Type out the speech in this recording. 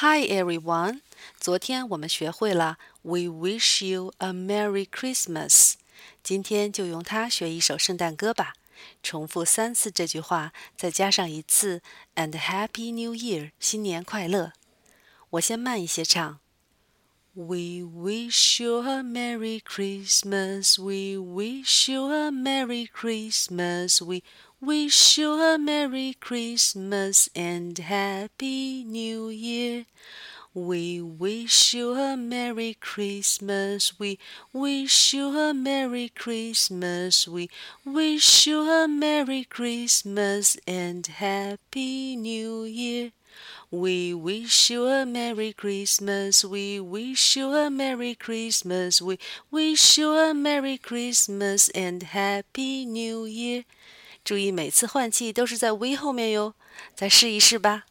Hi everyone！昨天我们学会了 We wish you a Merry Christmas。今天就用它学一首圣诞歌吧。重复三次这句话，再加上一次 And Happy New Year，新年快乐。我先慢一些唱。We wish you a Merry Christmas. We wish you a Merry Christmas. We wish you a Merry Christmas and Happy New Year. We wish you a Merry Christmas. We wish you a Merry Christmas. We wish you a Merry Christmas and Happy New Year. We wish you a Merry Christmas. We wish you a Merry Christmas. We wish you a Merry Christmas and Happy New Year. 注意每次换气都是在 we 后面哟，再试一试吧。